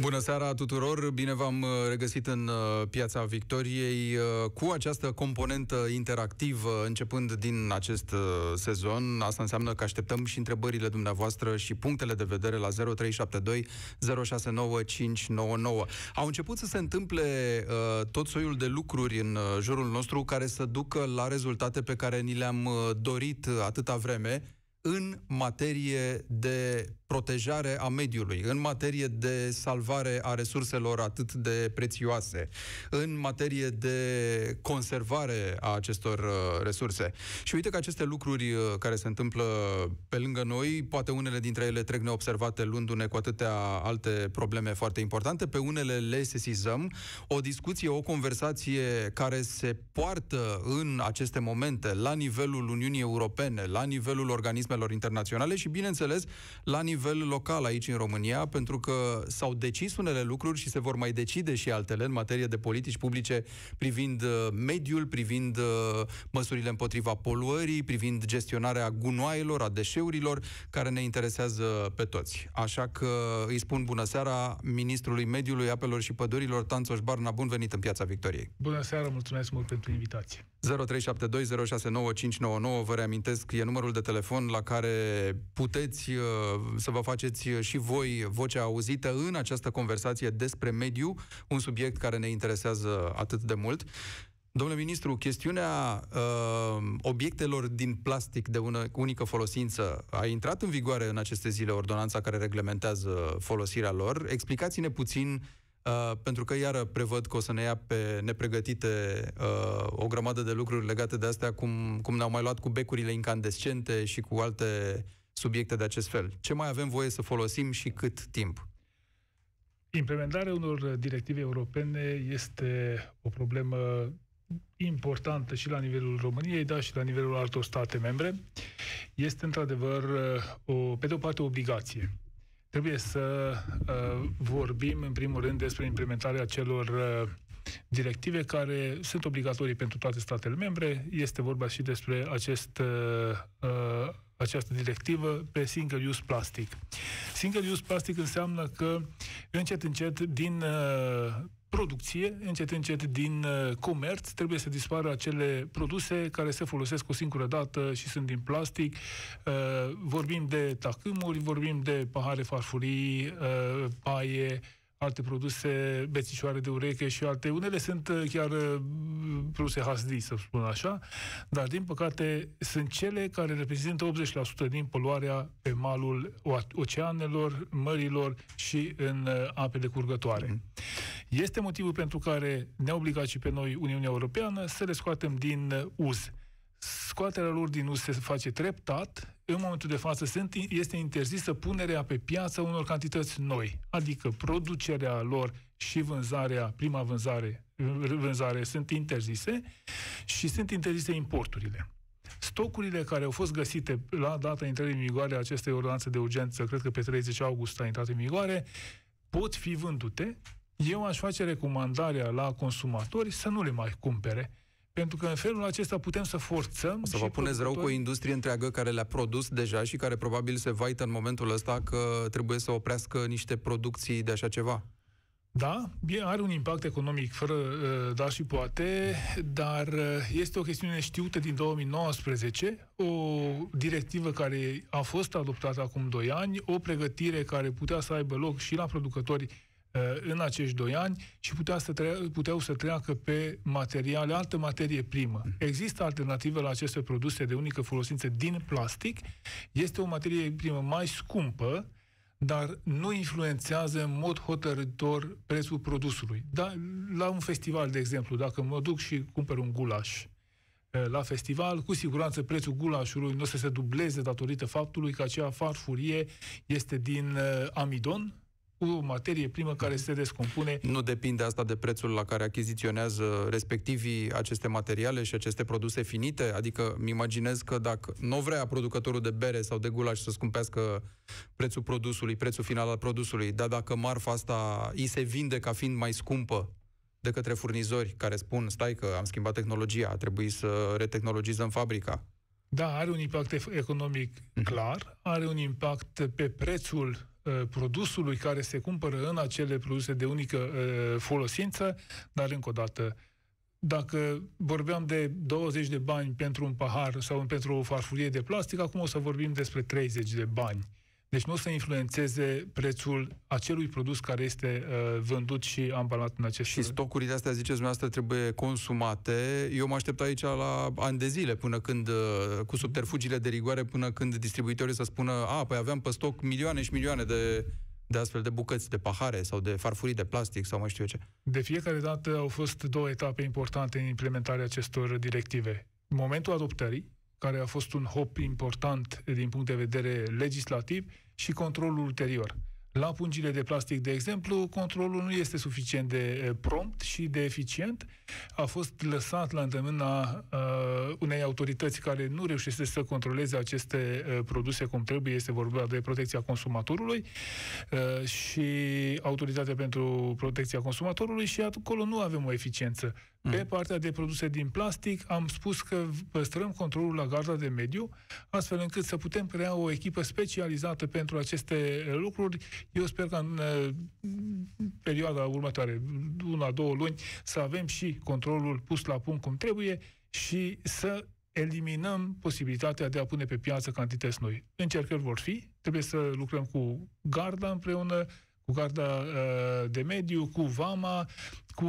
Bună seara tuturor, bine v-am uh, regăsit în uh, Piața Victoriei uh, cu această componentă interactivă începând din acest sezon. Asta înseamnă că așteptăm și întrebările dumneavoastră și punctele de vedere la 0372 069599. Au început să se întâmple tot soiul de lucruri în jurul nostru care să ducă la rezultate pe care ni le-am dorit atâta vreme în materie de protejare a mediului, în materie de salvare a resurselor atât de prețioase, în materie de conservare a acestor uh, resurse. Și uite că aceste lucruri uh, care se întâmplă pe lângă noi, poate unele dintre ele trec neobservate luându-ne cu atâtea alte probleme foarte importante, pe unele le sesizăm. O discuție, o conversație care se poartă în aceste momente la nivelul Uniunii Europene, la nivelul organismelor internaționale și, bineînțeles, la nivel nivel local aici în România, pentru că s-au decis unele lucruri și se vor mai decide și altele în materie de politici publice privind uh, mediul, privind uh, măsurile împotriva poluării, privind gestionarea gunoaielor, a deșeurilor, care ne interesează pe toți. Așa că îi spun bună seara Ministrului Mediului, Apelor și Pădurilor, Tanțoș Barna, bun venit în Piața Victoriei. Bună seara, mulțumesc mult pentru invitație. 0372069599, vă reamintesc, e numărul de telefon la care puteți uh, să vă faceți și voi vocea auzită în această conversație despre mediu, un subiect care ne interesează atât de mult. Domnule ministru, chestiunea uh, obiectelor din plastic de una, unică folosință a intrat în vigoare în aceste zile ordonanța care reglementează folosirea lor. Explicați-ne puțin Uh, pentru că iară prevăd că o să ne ia pe nepregătite uh, o grămadă de lucruri legate de astea, cum, cum ne-au mai luat cu becurile incandescente și cu alte subiecte de acest fel. Ce mai avem voie să folosim și cât timp? Implementarea unor directive europene este o problemă importantă și la nivelul României, dar și la nivelul altor state membre. Este într-adevăr, o, pe de o parte, o obligație Trebuie să uh, vorbim, în primul rând, despre implementarea celor uh, directive care sunt obligatorii pentru toate statele membre. Este vorba și despre acest, uh, uh, această directivă pe single-use plastic. Single-use plastic înseamnă că încet, încet, din uh, producție, încet, încet, din uh, comerț, trebuie să dispară acele produse care se folosesc o singură dată și sunt din plastic. Uh, vorbim de tacâmuri, vorbim de pahare farfurii, uh, paie, alte produse, bețișoare de ureche și alte. Unele sunt uh, chiar uh, produse HD, să spun așa, dar din păcate sunt cele care reprezintă 80% din poluarea pe malul oceanelor, mărilor și în uh, apele curgătoare. Mm-hmm. Este motivul pentru care ne-a obligat și pe noi Uniunea Europeană să le scoatem din uz. Scoaterea lor din uz se face treptat. În momentul de față sunt, este interzisă punerea pe piață unor cantități noi, adică producerea lor și vânzarea, prima vânzare, vânzare sunt interzise și sunt interzise importurile. Stocurile care au fost găsite la data intrării în vigoare a acestei ordonanțe de urgență, cred că pe 30 august a intrat în vigoare, pot fi vândute. Eu aș face recomandarea la consumatori să nu le mai cumpere pentru că în felul acesta putem să forțăm... O să vă puneți rău cu o industrie întreagă care le-a produs deja și care probabil se vaită în momentul ăsta că trebuie să oprească niște producții de așa ceva. Da, are un impact economic fără uh, dar și poate, dar uh, este o chestiune știută din 2019, o directivă care a fost adoptată acum 2 ani, o pregătire care putea să aibă loc și la producători Uh, în acești doi ani și putea să trea, puteau să treacă pe materiale, altă materie primă. Există alternative la aceste produse de unică folosință din plastic. Este o materie primă mai scumpă, dar nu influențează în mod hotărător prețul produsului. Da, la un festival, de exemplu, dacă mă duc și cumpăr un gulaș, uh, la festival, cu siguranță prețul gulașului nu o să se dubleze datorită faptului că acea farfurie este din uh, amidon, o materie primă care se descompune. Nu depinde asta de prețul la care achiziționează respectivii aceste materiale și aceste produse finite? Adică îmi imaginez că dacă nu vrea producătorul de bere sau de gulaș să scumpească prețul produsului, prețul final al produsului, dar dacă marfa asta îi se vinde ca fiind mai scumpă, de către furnizori care spun, stai că am schimbat tehnologia, a trebuit să retehnologizăm fabrica. Da, are un impact economic mhm. clar, are un impact pe prețul uh, produsului care se cumpără în acele produse de unică uh, folosință, dar încă o dată, dacă vorbeam de 20 de bani pentru un pahar sau pentru o farfurie de plastic, acum o să vorbim despre 30 de bani. Deci nu o să influențeze prețul acelui produs care este uh, vândut și ambalat în acest Și stocurile astea, ziceți dumneavoastră, trebuie consumate. Eu mă aștept aici la ani de zile, până când, uh, cu subterfugiile de rigoare, până când distribuitorii să spună, a, păi aveam pe stoc milioane și milioane de, de astfel de bucăți, de pahare sau de farfurii de plastic sau mai știu eu ce. De fiecare dată au fost două etape importante în implementarea acestor directive. Momentul adoptării, care a fost un hop important din punct de vedere legislativ, și controlul ulterior. La pungile de plastic, de exemplu, controlul nu este suficient de prompt și de eficient. A fost lăsat la îndemâna uh, unei autorități care nu reușește să controleze aceste uh, produse cum trebuie, este vorba de protecția consumatorului uh, și Autoritatea pentru Protecția Consumatorului și acolo nu avem o eficiență. Mm. Pe partea de produse din plastic am spus că păstrăm controlul la garda de mediu, astfel încât să putem crea o echipă specializată pentru aceste lucruri. Eu sper că în perioada următoare, una, două luni, să avem și controlul pus la punct cum trebuie și să eliminăm posibilitatea de a pune pe piață cantități noi. Încercări vor fi, trebuie să lucrăm cu garda împreună, cu Garda uh, de Mediu, cu VAMA, cu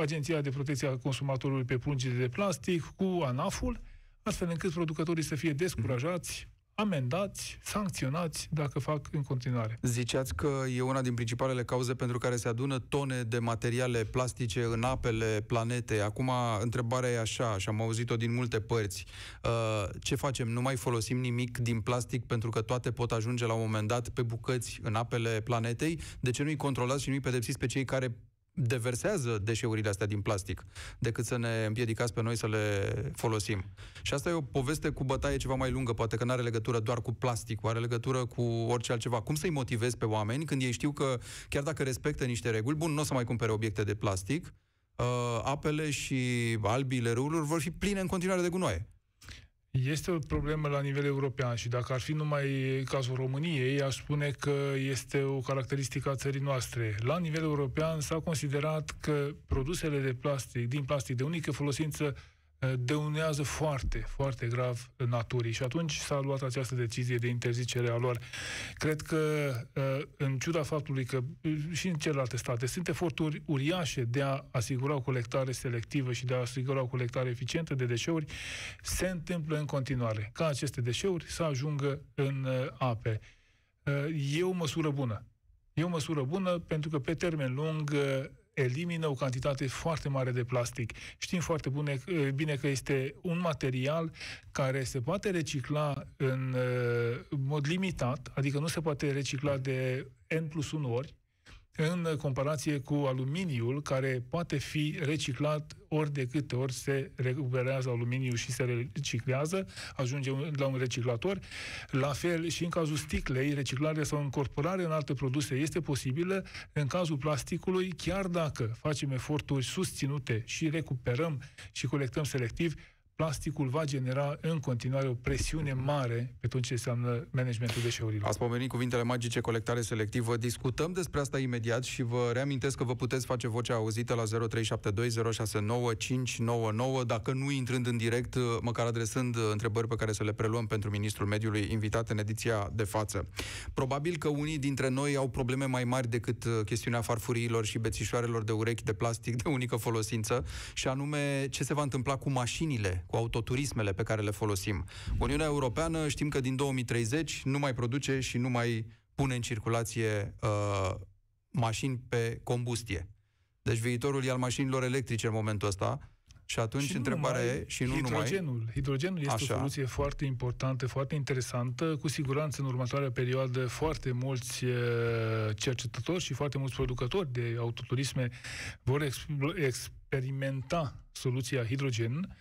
Agenția de Protecție a Consumatorului pe pungile de plastic, cu ANAF-ul, astfel încât producătorii să fie descurajați amendați, sancționați dacă fac în continuare. Ziceați că e una din principalele cauze pentru care se adună tone de materiale plastice în apele planetei. Acum, întrebarea e așa, și am auzit-o din multe părți. Uh, ce facem? Nu mai folosim nimic din plastic pentru că toate pot ajunge la un moment dat pe bucăți în apele planetei? De ce nu-i controlați și nu-i pedepsiți pe cei care deversează deșeurile astea din plastic, decât să ne împiedicați pe noi să le folosim. Și asta e o poveste cu bătaie ceva mai lungă, poate că nu are legătură doar cu plastic, are legătură cu orice altceva. Cum să-i motivezi pe oameni când ei știu că, chiar dacă respectă niște reguli, bun, nu o să mai cumpere obiecte de plastic, uh, apele și albile râurilor vor fi pline în continuare de gunoaie. Este o problemă la nivel european și dacă ar fi numai cazul României, aș spune că este o caracteristică a țării noastre. La nivel european s-a considerat că produsele de plastic, din plastic de unică folosință Eh, dăunează foarte, foarte grav naturii și atunci s-a luat această decizie de interzicere a lor. Cred că, eh, în ciuda faptului că eh, și în celelalte state sunt eforturi uriașe de a asigura o colectare selectivă și de a asigura o colectare eficientă de deșeuri, se întâmplă în continuare ca aceste deșeuri să ajungă în ape. E o măsură bună. E o măsură bună pentru că pe termen lung elimină o cantitate foarte mare de plastic. Știm foarte bune, bine că este un material care se poate recicla în mod limitat, adică nu se poate recicla de N plus 1 ori, în comparație cu aluminiul, care poate fi reciclat ori de câte ori se recuperează aluminiul și se reciclează, ajunge la un reciclator. La fel și în cazul sticlei, reciclarea sau incorporarea în alte produse este posibilă. În cazul plasticului, chiar dacă facem eforturi susținute și recuperăm și colectăm selectiv, plasticul va genera în continuare o presiune mare pe tot ce înseamnă managementul deșeurilor. Ați pomenit cuvintele magice, colectare selectivă. Discutăm despre asta imediat și vă reamintesc că vă puteți face vocea auzită la 0372069599, dacă nu intrând în direct, măcar adresând întrebări pe care să le preluăm pentru Ministrul Mediului invitat în ediția de față. Probabil că unii dintre noi au probleme mai mari decât chestiunea farfuriilor și bețișoarelor de urechi de plastic de unică folosință, și anume ce se va întâmpla cu mașinile cu autoturismele pe care le folosim. Uniunea Europeană știm că din 2030 nu mai produce și nu mai pune în circulație uh, mașini pe combustie. Deci viitorul e al mașinilor electrice în momentul ăsta. Și atunci și întrebarea e, și nu hidrogenul. numai... Hidrogenul este Așa. o soluție foarte importantă, foarte interesantă. Cu siguranță, în următoarea perioadă, foarte mulți uh, cercetători și foarte mulți producători de autoturisme vor experimenta soluția hidrogen,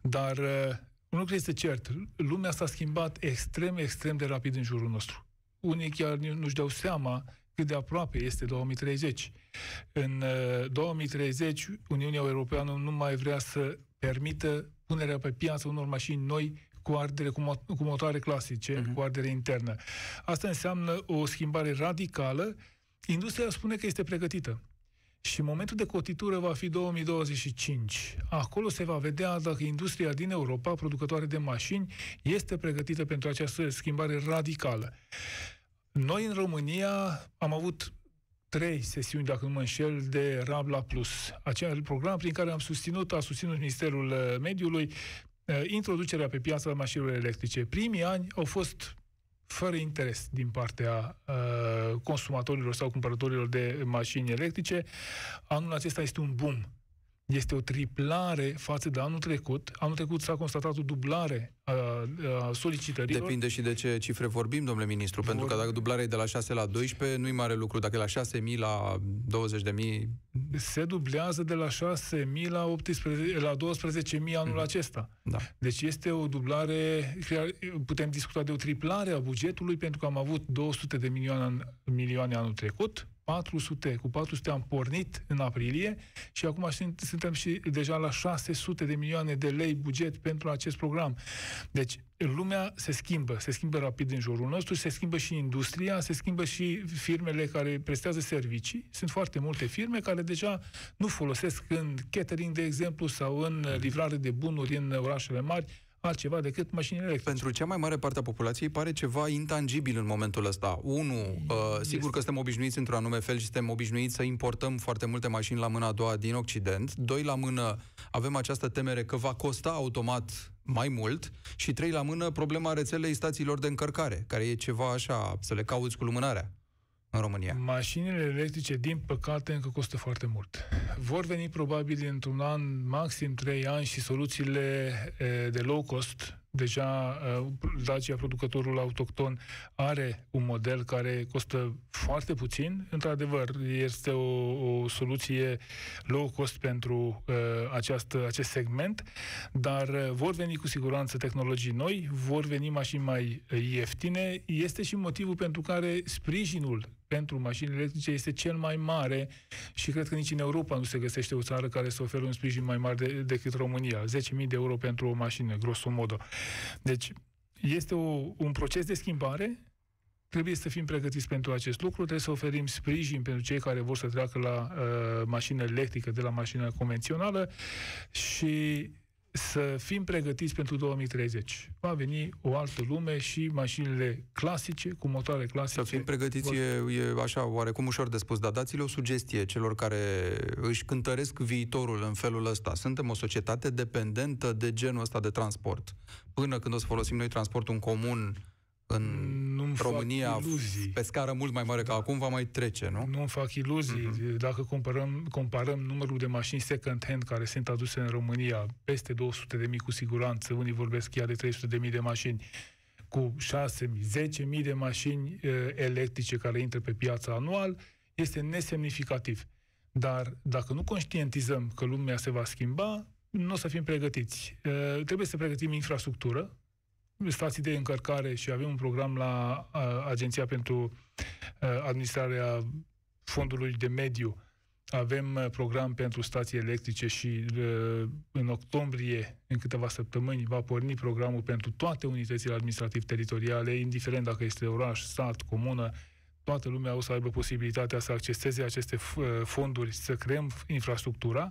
dar uh, un lucru este cert, lumea s-a schimbat extrem, extrem de rapid în jurul nostru. Unii chiar nu-și dau seama cât de aproape este 2030. În 2030, Uniunea Europeană nu mai vrea să permită punerea pe piață unor mașini noi cu ardere cu, mo- cu motoare clasice, uh-huh. cu ardere internă. Asta înseamnă o schimbare radicală. Industria spune că este pregătită. Și momentul de cotitură va fi 2025. Acolo se va vedea dacă industria din Europa, producătoare de mașini, este pregătită pentru această schimbare radicală. Noi în România am avut trei sesiuni, dacă nu mă înșel, de Rabla Plus. Acel program prin care am susținut, a susținut Ministerul uh, Mediului, uh, introducerea pe piața mașinilor electrice. Primii ani au fost fără interes din partea uh, consumatorilor sau cumpărătorilor de mașini electrice. Anul acesta este un boom este o triplare față de anul trecut. Anul trecut s-a constatat o dublare a, a solicitărilor. Depinde și de ce cifre vorbim, domnule ministru, Vor... pentru că dacă dublarea e de la 6 la 12, nu-i mare lucru. Dacă e la 6.000 la 20.000... Se dublează de la 6.000 la, 18, la 12.000 anul mm. acesta. Da. Deci este o dublare, putem discuta de o triplare a bugetului, pentru că am avut 200 de milioane, milioane anul trecut, 400, cu 400 am pornit în aprilie și acum suntem și deja la 600 de milioane de lei buget pentru acest program. Deci, lumea se schimbă, se schimbă rapid în jurul nostru, se schimbă și industria, se schimbă și firmele care prestează servicii. Sunt foarte multe firme care deja nu folosesc în catering, de exemplu, sau în livrare de bunuri în orașele mari, altceva decât mașinile electrice. Pentru cea mai mare parte a populației pare ceva intangibil în momentul ăsta. Unu, uh, sigur este. că suntem obișnuiți într-un anume fel și suntem obișnuiți să importăm foarte multe mașini la mâna a doua din Occident. Doi, la mână avem această temere că va costa automat mai mult și trei la mână problema rețelei stațiilor de încărcare, care e ceva așa, să le cauți cu lumânarea în România? Mașinile electrice, din păcate, încă costă foarte mult. Vor veni probabil într-un an, maxim trei ani și soluțiile de low cost. Deja Dacia, producătorul autohton, are un model care costă foarte puțin. Într-adevăr, este o, o soluție low cost pentru uh, această, acest segment, dar uh, vor veni cu siguranță tehnologii noi, vor veni mașini mai ieftine. Este și motivul pentru care sprijinul pentru mașini electrice este cel mai mare și cred că nici în Europa nu se găsește o țară care să ofere un sprijin mai mare de, decât România. 10.000 de euro pentru o mașină, grosomodo. Deci, este o, un proces de schimbare Trebuie să fim pregătiți pentru acest lucru, trebuie să oferim sprijin pentru cei care vor să treacă la uh, mașină electrică de la mașină convențională și să fim pregătiți pentru 2030. Va veni o altă lume și mașinile clasice, cu motoare clasice... Să fim pregătiți vor... e, e așa, oarecum ușor de spus, dar dați-le o sugestie celor care își cântăresc viitorul în felul ăsta. Suntem o societate dependentă de genul ăsta de transport. Până când o să folosim noi transportul în comun în nu România, pe scară mult mai mare da. ca acum, va mai trece, nu? Nu-mi fac iluzii. Uh-huh. Dacă comparăm, comparăm numărul de mașini second-hand care sunt aduse în România, peste 200 de mii cu siguranță, unii vorbesc chiar de 300 de mii de mașini, cu 6 mii, 10 mii de mașini uh, electrice care intră pe piața anual, este nesemnificativ. Dar dacă nu conștientizăm că lumea se va schimba, nu o să fim pregătiți. Uh, trebuie să pregătim infrastructură, stații de încărcare și avem un program la uh, Agenția pentru uh, Administrarea Fondului de Mediu. Avem uh, program pentru stații electrice și uh, în octombrie, în câteva săptămâni, va porni programul pentru toate unitățile administrativ-teritoriale, indiferent dacă este oraș, stat, comună, toată lumea o să aibă posibilitatea să acceseze aceste fonduri, să creăm infrastructura,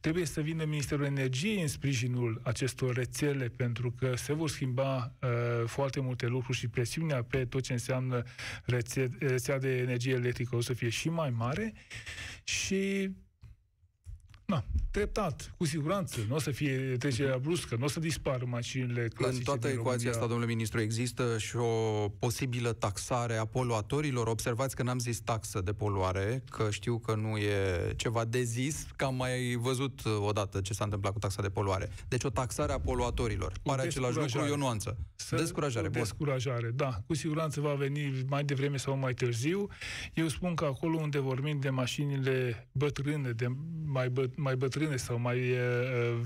trebuie să vină Ministerul Energiei în sprijinul acestor rețele, pentru că se vor schimba uh, foarte multe lucruri și presiunea pe tot ce înseamnă rețea, rețea de energie electrică o să fie și mai mare. Și Na, treptat, cu siguranță. Nu o să fie trecerea bruscă, nu o să dispară mașinile clasice În toată ecuația România. asta, domnule ministru, există și o posibilă taxare a poluatorilor? Observați că n-am zis taxă de poluare, că știu că nu e ceva de zis, că am mai văzut odată ce s-a întâmplat cu taxa de poluare. Deci o taxare a poluatorilor. Pare același lucru, e o nuanță. Să, descurajare. Descurajare, da. Cu siguranță va veni mai devreme sau mai târziu. Eu spun că acolo unde vorbim de mașinile bătrâne, de mai băt, mai bătrâne sau mai uh,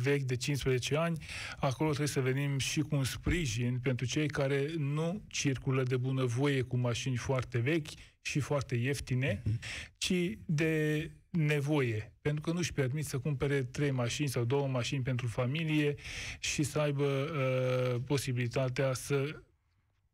vechi de 15 ani, acolo trebuie să venim și cu un sprijin pentru cei care nu circulă de bunăvoie cu mașini foarte vechi și foarte ieftine, mm-hmm. ci de nevoie, pentru că nu-și permit să cumpere trei mașini sau două mașini pentru familie și să aibă uh, posibilitatea să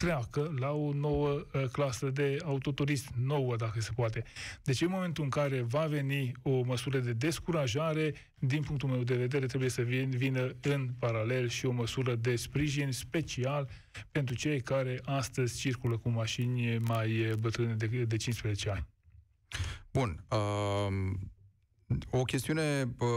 treacă la o nouă uh, clasă de autoturism, nouă dacă se poate. Deci în momentul în care va veni o măsură de descurajare, din punctul meu de vedere trebuie să vin, vină în paralel și o măsură de sprijin special pentru cei care astăzi circulă cu mașini mai bătrâne de, de 15 ani. Bun. Uh, o chestiune uh,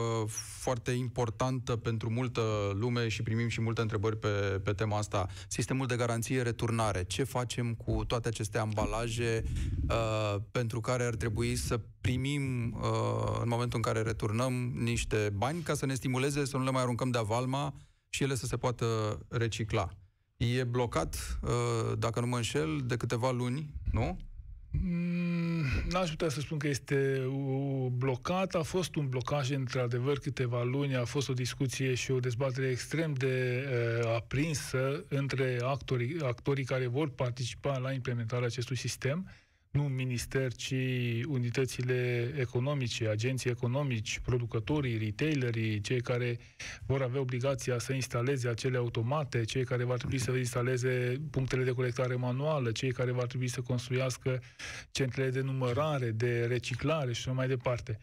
foarte importantă pentru multă lume și primim și multe întrebări pe, pe tema asta. Sistemul de garanție returnare. Ce facem cu toate aceste ambalaje uh, pentru care ar trebui să primim uh, în momentul în care returnăm niște bani ca să ne stimuleze să nu le mai aruncăm de avalma și ele să se poată recicla. E blocat, uh, dacă nu mă înșel, de câteva luni, nu? Mm, n-aș putea să spun că este blocat. A fost un blocaj, într-adevăr, câteva luni. A fost o discuție și o dezbatere extrem de uh, aprinsă între actorii, actorii care vor participa la implementarea acestui sistem nu minister, ci unitățile economice, agenții economici, producătorii, retailerii, cei care vor avea obligația să instaleze acele automate, cei care vor trebui să instaleze punctele de colectare manuală, cei care vor trebui să construiască centrele de numărare, de reciclare și așa mai departe.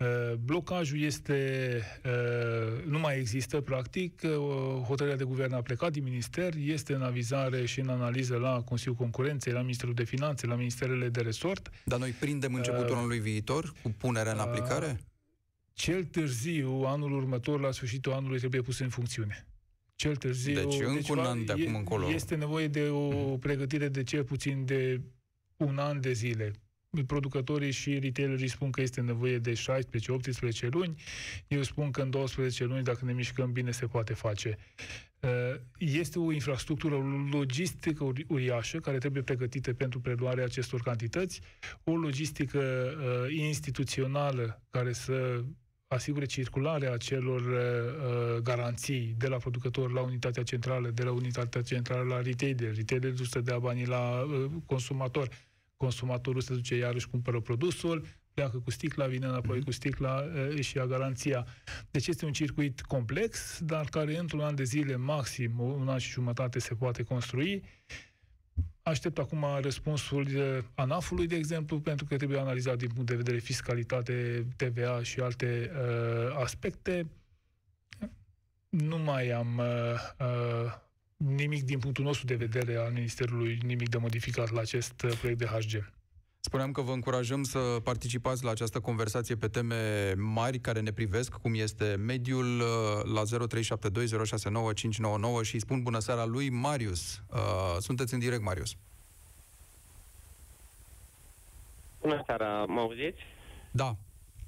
Uh, blocajul este, uh, nu mai există practic, uh, hotărârea de guvern a plecat din minister, este în avizare și în analiză la Consiliul Concurenței, la Ministerul de Finanțe, la Ministerele de resort. Dar noi prindem începutul uh, anului viitor cu punerea în uh, aplicare? Cel târziu, anul următor, la sfârșitul anului, trebuie pus în funcțiune. Cel târziu... Deci încă deci, un an de acum încolo. Este nevoie de o mm. pregătire de cel puțin de un an de zile producătorii și retailerii spun că este nevoie de 16-18 luni. Eu spun că în 12 luni, dacă ne mișcăm bine, se poate face. Uh, este o infrastructură logistică uriașă care trebuie pregătită pentru preluarea acestor cantități, o logistică uh, instituțională care să asigure circularea acelor uh, garanții de la producător la unitatea centrală, de la unitatea centrală la retailer, retailerul să dea banii la uh, consumator, consumatorul se duce iarăși cumpără produsul, pleacă cu sticla, vine înapoi mm-hmm. cu sticla, și ia garanția. Deci este un circuit complex, dar care într-un an de zile, maxim un an și jumătate, se poate construi. Aștept acum răspunsul ANAF-ului, de exemplu, pentru că trebuie analizat din punct de vedere fiscalitate, TVA și alte uh, aspecte. Nu mai am uh, uh, nimic din punctul nostru de vedere al Ministerului, nimic de modificat la acest proiect de HG. Spuneam că vă încurajăm să participați la această conversație pe teme mari care ne privesc, cum este mediul, uh, la 0372069599 și spun bună seara lui Marius. Uh, sunteți în direct, Marius. Bună seara, mă auziți? Da.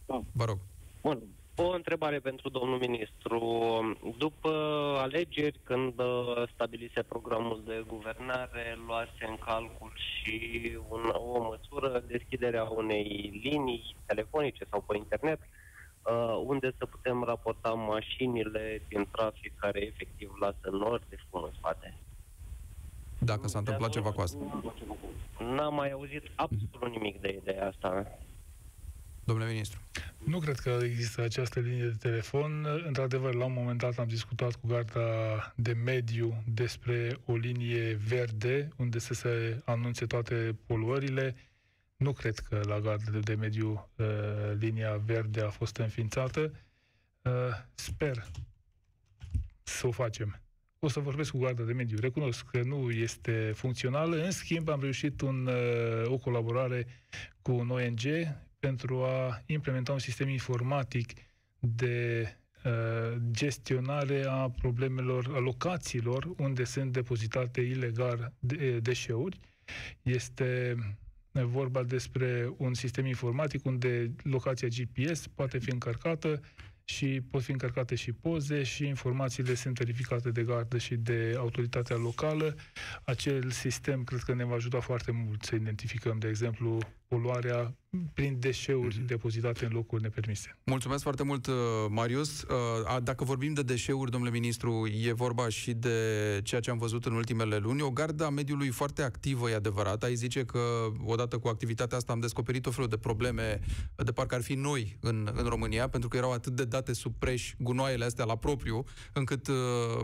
da. Vă rog. Bun. O întrebare pentru domnul ministru. După alegeri, când uh, stabilise programul de guvernare, luase în calcul și un, o măsură, deschiderea unei linii telefonice sau pe internet, uh, unde să putem raporta mașinile din trafic care efectiv lasă nori de fum în spate. Dacă s-a întâmplat ceva cu asta. N-am mai auzit absolut nimic de ideea asta. Domnule ministru. Nu cred că există această linie de telefon. Într-adevăr, la un moment dat am discutat cu garda de mediu despre o linie verde unde să se anunțe toate poluările. Nu cred că la garda de mediu uh, linia verde a fost înființată. Uh, sper să o facem. O să vorbesc cu garda de mediu. Recunosc că nu este funcțională. În schimb, am reușit un, uh, o colaborare cu un ONG pentru a implementa un sistem informatic de uh, gestionare a problemelor, a locațiilor unde sunt depozitate ilegal de, deșeuri. Este vorba despre un sistem informatic unde locația GPS poate fi încărcată și pot fi încărcate și poze și informațiile sunt verificate de gardă și de autoritatea locală. Acel sistem cred că ne va ajuta foarte mult să identificăm, de exemplu, poluarea prin deșeuri mm-hmm. depozitate în locuri nepermise. Mulțumesc foarte mult, uh, Marius. Uh, dacă vorbim de deșeuri, domnule ministru, e vorba și de ceea ce am văzut în ultimele luni. O gardă a mediului foarte activă, e adevărat. Ai zice că, odată cu activitatea asta, am descoperit o felul de probleme de parcă ar fi noi în, în România, pentru că erau atât de date sub preș gunoaiele astea la propriu, încât, uh,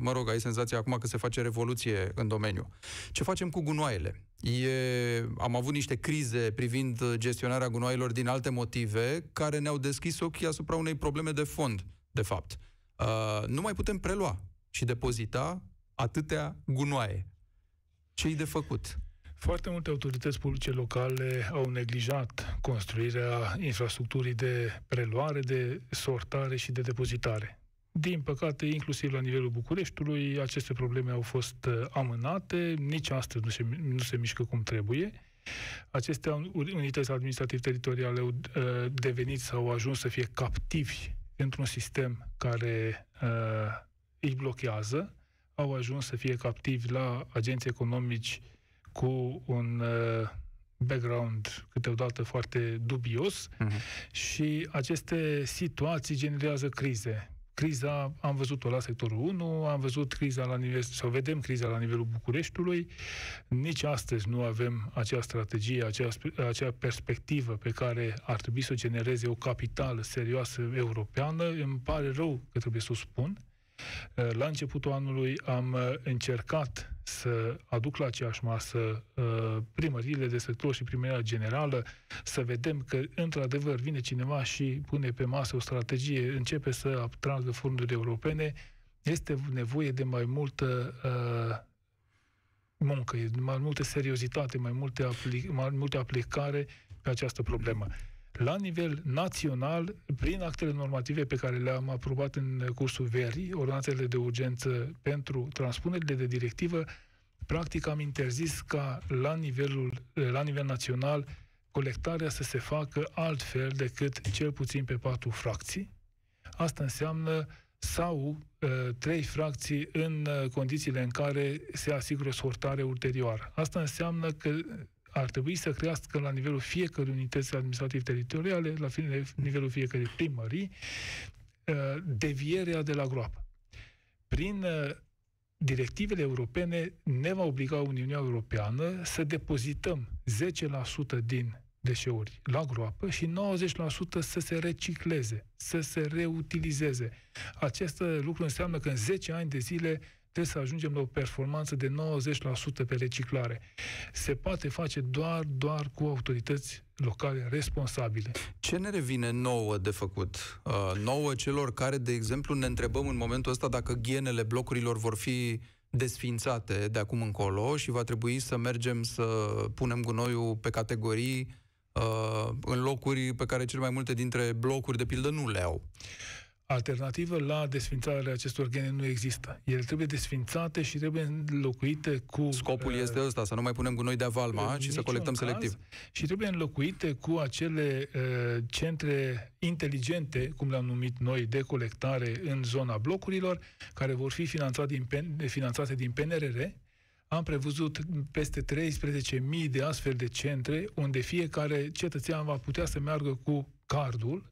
mă rog, ai senzația acum că se face revoluție în domeniu. Ce facem cu gunoaiele? E, am avut niște crize privind gestionarea gunoaielor din alte motive care ne-au deschis ochii asupra unei probleme de fond, de fapt. Uh, nu mai putem prelua și depozita atâtea gunoaie. Ce-i de făcut? Foarte multe autorități publice locale au neglijat construirea infrastructurii de preluare, de sortare și de depozitare. Din păcate, inclusiv la nivelul Bucureștiului, aceste probleme au fost uh, amânate, nici astăzi nu se, nu se mișcă cum trebuie. Aceste unități administrativ-teritoriale au uh, devenit sau au ajuns să fie captivi într-un sistem care uh, îi blochează, au ajuns să fie captivi la agenții economici cu un uh, background câteodată foarte dubios uh-huh. și aceste situații generează crize criza, am văzut-o la sectorul 1, am văzut criza la nivel, sau vedem criza la nivelul Bucureștiului. Nici astăzi nu avem acea strategie, acea, acea perspectivă pe care ar trebui să o genereze o capitală serioasă europeană. Îmi pare rău că trebuie să o spun, Eh, la începutul anului am eh, încercat să aduc la aceeași masă eh, primăriile de sector și primăria generală, să vedem că, într-adevăr, vine cineva și pune pe masă o strategie, începe să atragă fonduri europene, este nevoie de mai multă uh, muncă, mai multă seriozitate, mai multe, apli- mai multe aplicare pe această problemă la nivel național, prin actele normative pe care le-am aprobat în cursul verii, ordonanțele de urgență pentru transpunerile de directivă, practic am interzis ca la, nivelul, la nivel național colectarea să se facă altfel decât cel puțin pe patru fracții. Asta înseamnă sau uh, trei fracții în uh, condițiile în care se asigură sortare ulterioară. Asta înseamnă că ar trebui să crească la nivelul fiecărui unități administrativ-teritoriale, la nivelul fiecărei primării, uh, devierea de la groapă. Prin uh, directivele europene ne va obliga Uniunea Europeană să depozităm 10% din deșeuri la groapă și 90% să se recicleze, să se reutilizeze. Acest lucru înseamnă că în 10 ani de zile trebuie să ajungem la o performanță de 90% pe reciclare. Se poate face doar, doar cu autorități locale responsabile. Ce ne revine nouă de făcut? Uh, nouă celor care, de exemplu, ne întrebăm în momentul ăsta dacă ghenele blocurilor vor fi desfințate de acum încolo și va trebui să mergem să punem gunoiul pe categorii uh, în locuri pe care cel mai multe dintre blocuri, de pildă, nu le au alternativă la desfințarea acestor gene nu există. Ele trebuie desfințate și trebuie înlocuite cu... Scopul uh, este ăsta, să nu mai punem gunoi de avalma și să colectăm caz, selectiv. Și trebuie înlocuite cu acele uh, centre inteligente, cum le-am numit noi, de colectare în zona blocurilor, care vor fi finanțate din, finanțate din PNRR, am prevăzut peste 13.000 de astfel de centre unde fiecare cetățean va putea să meargă cu cardul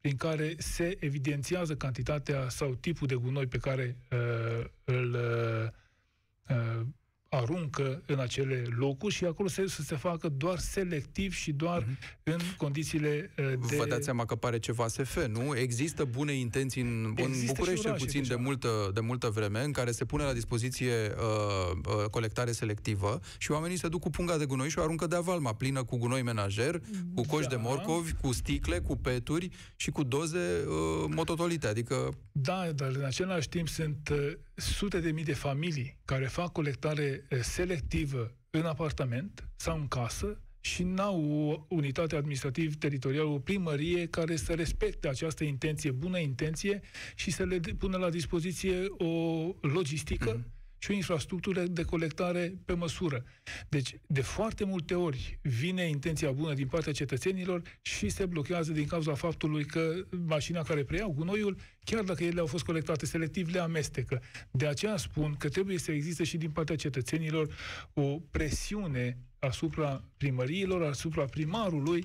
prin care se evidențiază cantitatea sau tipul de gunoi pe care uh, îl uh, uh aruncă în acele locuri și acolo se, să se facă doar selectiv și doar uh-huh. în condițiile uh, de... Vă dați seama că pare ceva SF, nu? Există bune intenții în, în București, cel puțin de multă, de multă vreme, în care se pune la dispoziție uh, uh, colectare selectivă și oamenii se duc cu punga de gunoi și o aruncă de avalma, plină cu gunoi menajer, cu coși da. de morcovi, cu sticle, cu peturi și cu doze uh, mototolite, adică... Da, dar în același timp sunt uh, sute de mii de familii care fac colectare selectivă în apartament sau în casă și n-au o unitate administrativ-teritorială, o primărie care să respecte această intenție, bună intenție și să le pună la dispoziție o logistică mm-hmm și o infrastructură de colectare pe măsură. Deci, de foarte multe ori vine intenția bună din partea cetățenilor și se blochează din cauza faptului că mașina care preia gunoiul, chiar dacă ele au fost colectate selectiv, le amestecă. De aceea spun că trebuie să existe și din partea cetățenilor o presiune asupra primăriilor, asupra primarului,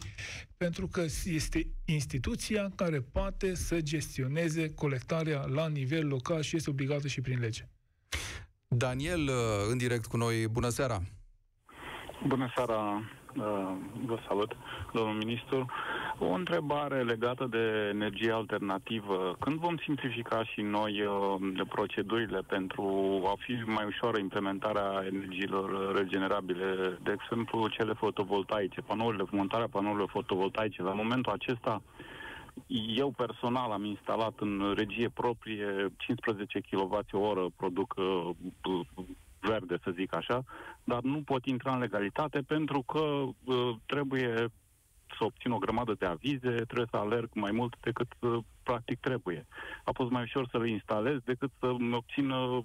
pentru că este instituția care poate să gestioneze colectarea la nivel local și este obligată și prin lege. Daniel, uh, în direct cu noi, bună seara! Bună seara, uh, vă salut, domnul ministru. O întrebare legată de energie alternativă. Când vom simplifica și noi uh, procedurile pentru a fi mai ușoară implementarea energiilor regenerabile, de exemplu cele fotovoltaice, panourile, montarea panourilor fotovoltaice, la momentul acesta eu personal am instalat în regie proprie 15 kWh produc uh, verde, să zic așa, dar nu pot intra în legalitate pentru că uh, trebuie să obțin o grămadă de avize, trebuie să alerg mai mult decât uh, practic trebuie. A fost mai ușor să le instalez decât să obțin uh,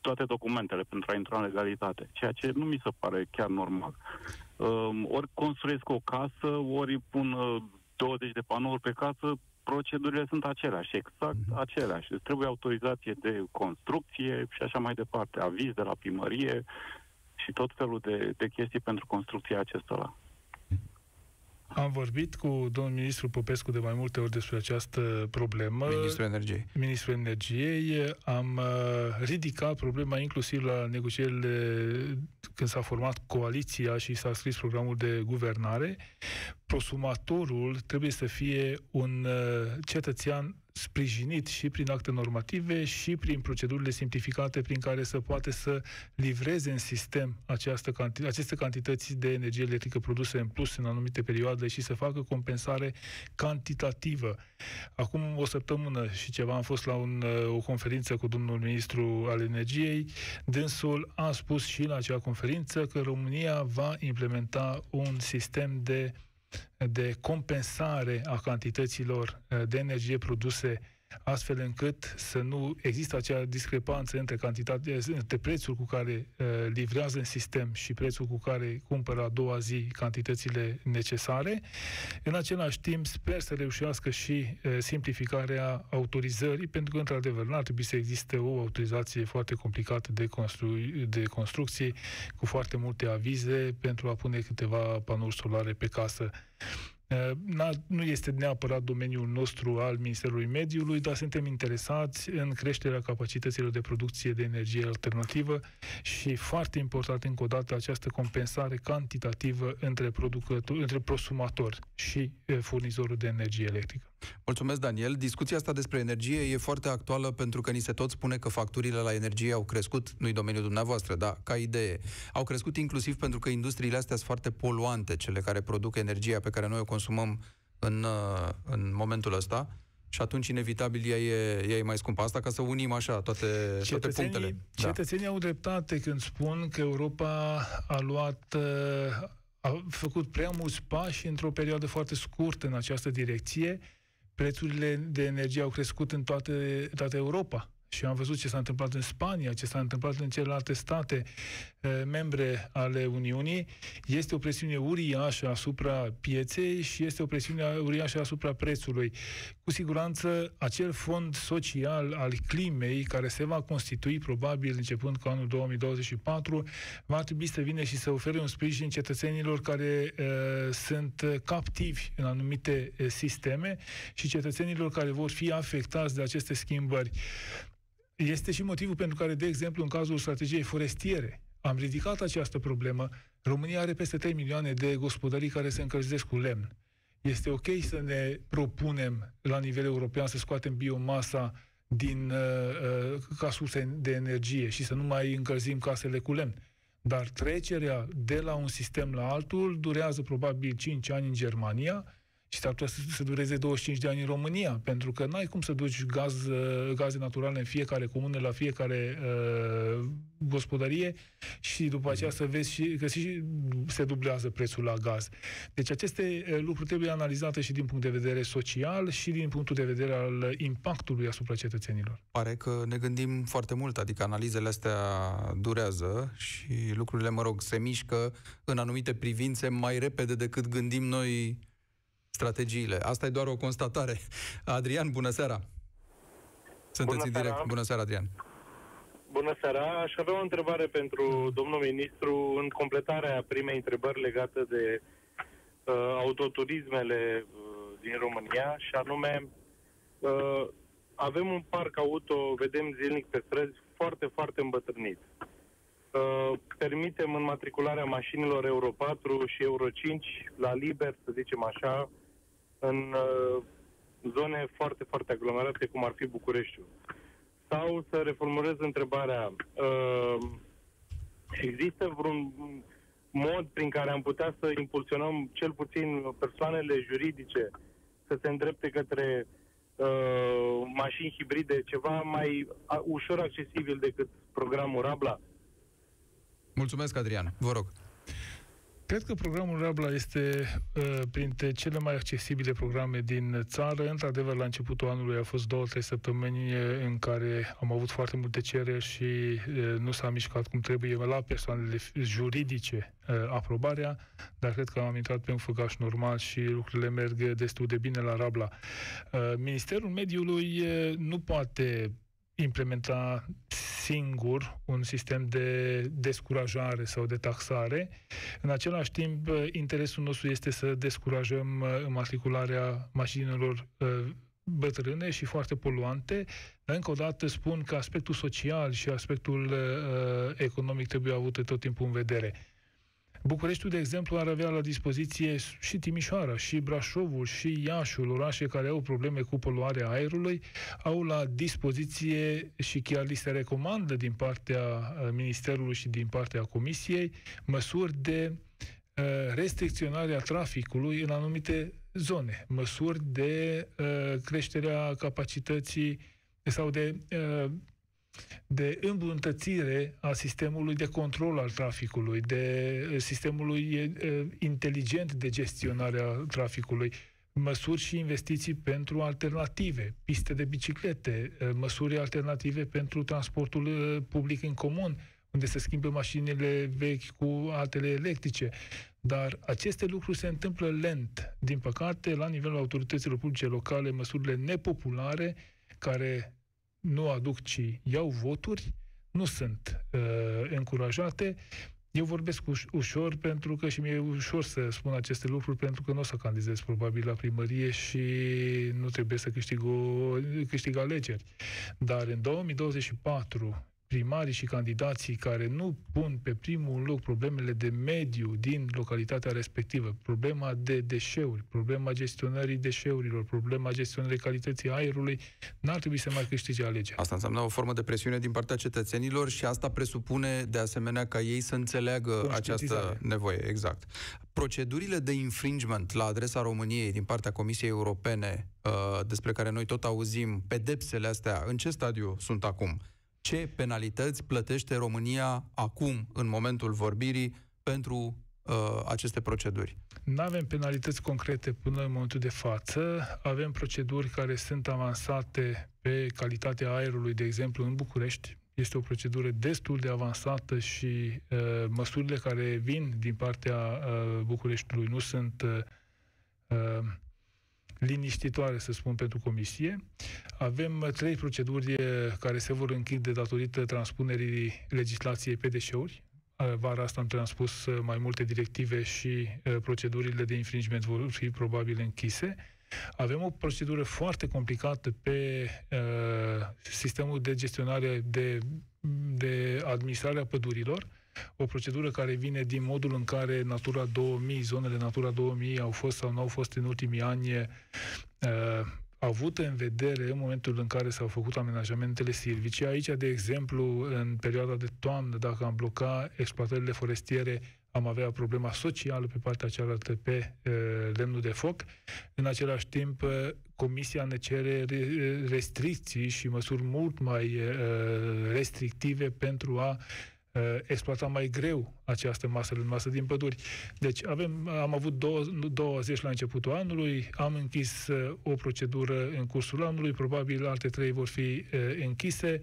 toate documentele pentru a intra în legalitate, ceea ce nu mi se pare chiar normal. Uh, ori construiesc o casă, ori pun uh, 20 de panouri pe casă, procedurile sunt aceleași, exact mm-hmm. aceleași. Deci trebuie autorizație de construcție și așa mai departe, aviz de la primărie și tot felul de, de chestii pentru construcția acestora. Am vorbit cu domnul ministru Popescu de mai multe ori despre această problemă. Ministrul Energiei. Ministrul Energiei. Am uh, ridicat problema inclusiv la negocierile când s-a format coaliția și s-a scris programul de guvernare. Prosumatorul trebuie să fie un uh, cetățean sprijinit și prin acte normative și prin procedurile simplificate prin care să poate să livreze în sistem această canti- aceste cantități de energie electrică produse în plus în anumite perioade și să facă compensare cantitativă. Acum o săptămână și ceva am fost la un, o conferință cu domnul ministru al energiei. Dânsul a spus și la acea conferință că România va implementa un sistem de de compensare a cantităților eh, de energie produse astfel încât să nu există acea discrepanță între, cantitate, între prețul cu care uh, livrează în sistem și prețul cu care cumpără a doua zi cantitățile necesare. În același timp, sper să reușească și uh, simplificarea autorizării, pentru că, într-adevăr, nu ar trebui să existe o autorizație foarte complicată de, constru- de construcții, cu foarte multe avize pentru a pune câteva panouri solare pe casă. Eh, nu este neapărat domeniul nostru al Ministerului Mediului, dar suntem interesați în creșterea capacităților de producție de energie alternativă și foarte important încă o dată această compensare cantitativă între, producător, între prosumator și eh, furnizorul de energie electrică. Mulțumesc, Daniel. Discuția asta despre energie e foarte actuală pentru că ni se tot spune că facturile la energie au crescut, nu-i domeniul dumneavoastră, da, ca idee. Au crescut inclusiv pentru că industriile astea sunt foarte poluante, cele care produc energia pe care noi o consumăm în, uh, în momentul ăsta. Și atunci, inevitabil, ea e, ea e mai scumpă. Asta ca să unim așa toate, toate punctele. Da. Cetățenii da. au dreptate când spun că Europa a luat uh, a făcut prea mulți pași într-o perioadă foarte scurtă în această direcție prețurile de energie au crescut în toate, toată Europa. Și am văzut ce s-a întâmplat în Spania, ce s-a întâmplat în celelalte state eh, membre ale Uniunii. Este o presiune uriașă asupra pieței și este o presiune uriașă asupra prețului. Cu siguranță, acel fond social al climei, care se va constitui probabil începând cu anul 2024, va trebui să vină și să ofere un sprijin cetățenilor care uh, sunt captivi în anumite uh, sisteme și cetățenilor care vor fi afectați de aceste schimbări. Este și motivul pentru care, de exemplu, în cazul strategiei forestiere, am ridicat această problemă. România are peste 3 milioane de gospodării care se încălzesc cu lemn. Este ok să ne propunem la nivel european să scoatem biomasa din uh, uh, ca surse de energie și să nu mai încălzim casele cu lemn. Dar trecerea de la un sistem la altul durează probabil 5 ani în Germania, și s-ar putea să, să dureze 25 de ani în România, pentru că n-ai cum să duci gaz, uh, gaze naturale în fiecare comună, la fiecare uh, gospodărie și după aceea să vezi și că și se dublează prețul la gaz. Deci aceste uh, lucruri trebuie analizate și din punct de vedere social și din punctul de vedere al impactului asupra cetățenilor. Pare că ne gândim foarte mult, adică analizele astea durează și lucrurile, mă rog, se mișcă în anumite privințe mai repede decât gândim noi strategiile. Asta e doar o constatare. Adrian, bună seara! Sunteți bună în direct. Seara. Bună seara, Adrian! Bună seara! Aș avea o întrebare pentru domnul ministru în completarea primei întrebări legate de uh, autoturismele uh, din România și anume uh, avem un parc auto, vedem zilnic pe străzi, foarte, foarte îmbătrânit. Uh, permitem înmatricularea mașinilor Euro 4 și Euro 5 la liber, să zicem așa, în uh, zone foarte, foarte aglomerate, cum ar fi Bucureștiul. Sau să reformulez întrebarea, uh, există vreun mod prin care am putea să impulsionăm cel puțin persoanele juridice să se îndrepte către uh, mașini hibride, ceva mai a, ușor accesibil decât programul Rabla? Mulțumesc, Adrian. Vă rog. Cred că programul Rabla este uh, printre cele mai accesibile programe din țară. Într-adevăr, la începutul anului a fost două, trei săptămâni în care am avut foarte multe cereri și uh, nu s-a mișcat cum trebuie la persoanele juridice uh, aprobarea, dar cred că am intrat pe un făgaș normal și lucrurile merg destul de bine la Rabla. Uh, Ministerul Mediului uh, nu poate implementa singur un sistem de descurajare sau de taxare. În același timp, interesul nostru este să descurajăm matricularea mașinilor uh, bătrâne și foarte poluante, dar încă o dată spun că aspectul social și aspectul uh, economic trebuie avute tot timpul în vedere. Bucureștiul, de exemplu, ar avea la dispoziție și Timișoara, și Brașovul, și Iașul, orașe care au probleme cu poluarea aerului, au la dispoziție și chiar li se recomandă din partea uh, Ministerului și din partea Comisiei măsuri de uh, restricționare a traficului în anumite zone, măsuri de uh, creșterea capacității sau de de îmbunătățire a sistemului de control al traficului, de eh, sistemului eh, inteligent de gestionare a traficului, măsuri și investiții pentru alternative, piste de biciclete, eh, măsuri alternative pentru transportul public în comun, unde se schimbă mașinile vechi cu altele electrice. Dar aceste lucruri se întâmplă lent. Din păcate, la nivelul autorităților publice locale, măsurile nepopulare care nu aduc, ci iau voturi, nu sunt uh, încurajate. Eu vorbesc uș- ușor pentru că și mi-e ușor să spun aceste lucruri pentru că nu o să candidez probabil la primărie și nu trebuie să câștig, o, câștig alegeri. Dar în 2024 primarii și candidații care nu pun pe primul loc problemele de mediu din localitatea respectivă, problema de deșeuri, problema gestionării deșeurilor, problema gestionării calității aerului, n-ar trebui să mai câștige alegeri. Asta înseamnă o formă de presiune din partea cetățenilor și asta presupune de asemenea ca ei să înțeleagă această nevoie. Exact. Procedurile de infringement la adresa României din partea Comisiei Europene, uh, despre care noi tot auzim, pedepsele astea, în ce stadiu sunt acum? Ce penalități plătește România acum, în momentul vorbirii, pentru uh, aceste proceduri? Nu avem penalități concrete până în momentul de față. Avem proceduri care sunt avansate pe calitatea aerului, de exemplu, în București. Este o procedură destul de avansată și uh, măsurile care vin din partea uh, Bucureștiului nu sunt uh, uh liniștitoare, să spun, pentru comisie. Avem uh, trei proceduri uh, care se vor închide datorită transpunerii legislației pe deșeuri. Uh, vara asta am transpus mai multe directive și procedurile de infringement vor fi probabil închise. Avem o procedură foarte complicată pe uh, sistemul de gestionare de, de administrare a pădurilor, o procedură care vine din modul în care Natura 2000, zonele Natura 2000 au fost sau nu au fost în ultimii ani uh, avută în vedere în momentul în care s-au făcut amenajamentele silvice. Aici, de exemplu, în perioada de toamnă, dacă am bloca exploatările forestiere, am avea problema socială pe partea cealaltă pe uh, lemnul de foc. În același timp, uh, Comisia ne cere restricții și măsuri mult mai uh, restrictive pentru a uh, exploata mai greu această masă masă din păduri. Deci avem, am avut două, două zeci la începutul anului, am închis uh, o procedură în cursul anului, probabil alte trei vor fi uh, închise.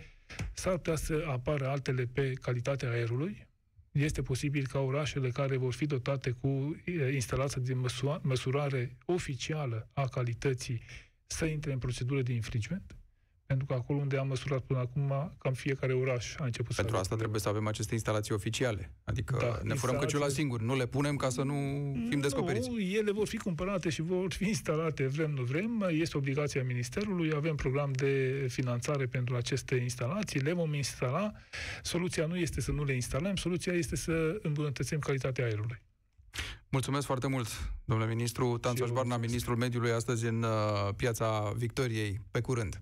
S-ar putea să apară altele pe calitatea aerului. Este posibil ca orașele care vor fi dotate cu uh, instalația de măsurare oficială a calității să intre în procedură de infringement pentru că acolo unde am măsurat până acum, cam fiecare oraș a început Pentru să asta trebuie să avem aceste instalații oficiale. Adică Da, ne furăm căciula instalații- singur. Nu le punem ca să nu fim descoperiți. Nu, ele vor fi cumpărate și vor fi instalate, vrem, nu vrem. Este obligația Ministerului, avem program de finanțare pentru aceste instalații, le vom instala. Soluția nu este să nu le instalăm, soluția este să îmbunătățim calitatea aerului. Mulțumesc foarte mult, domnule ministru. Tanțoș eu Barna, mulțumesc. ministrul mediului, astăzi în uh, Piața Victoriei. Pe curând!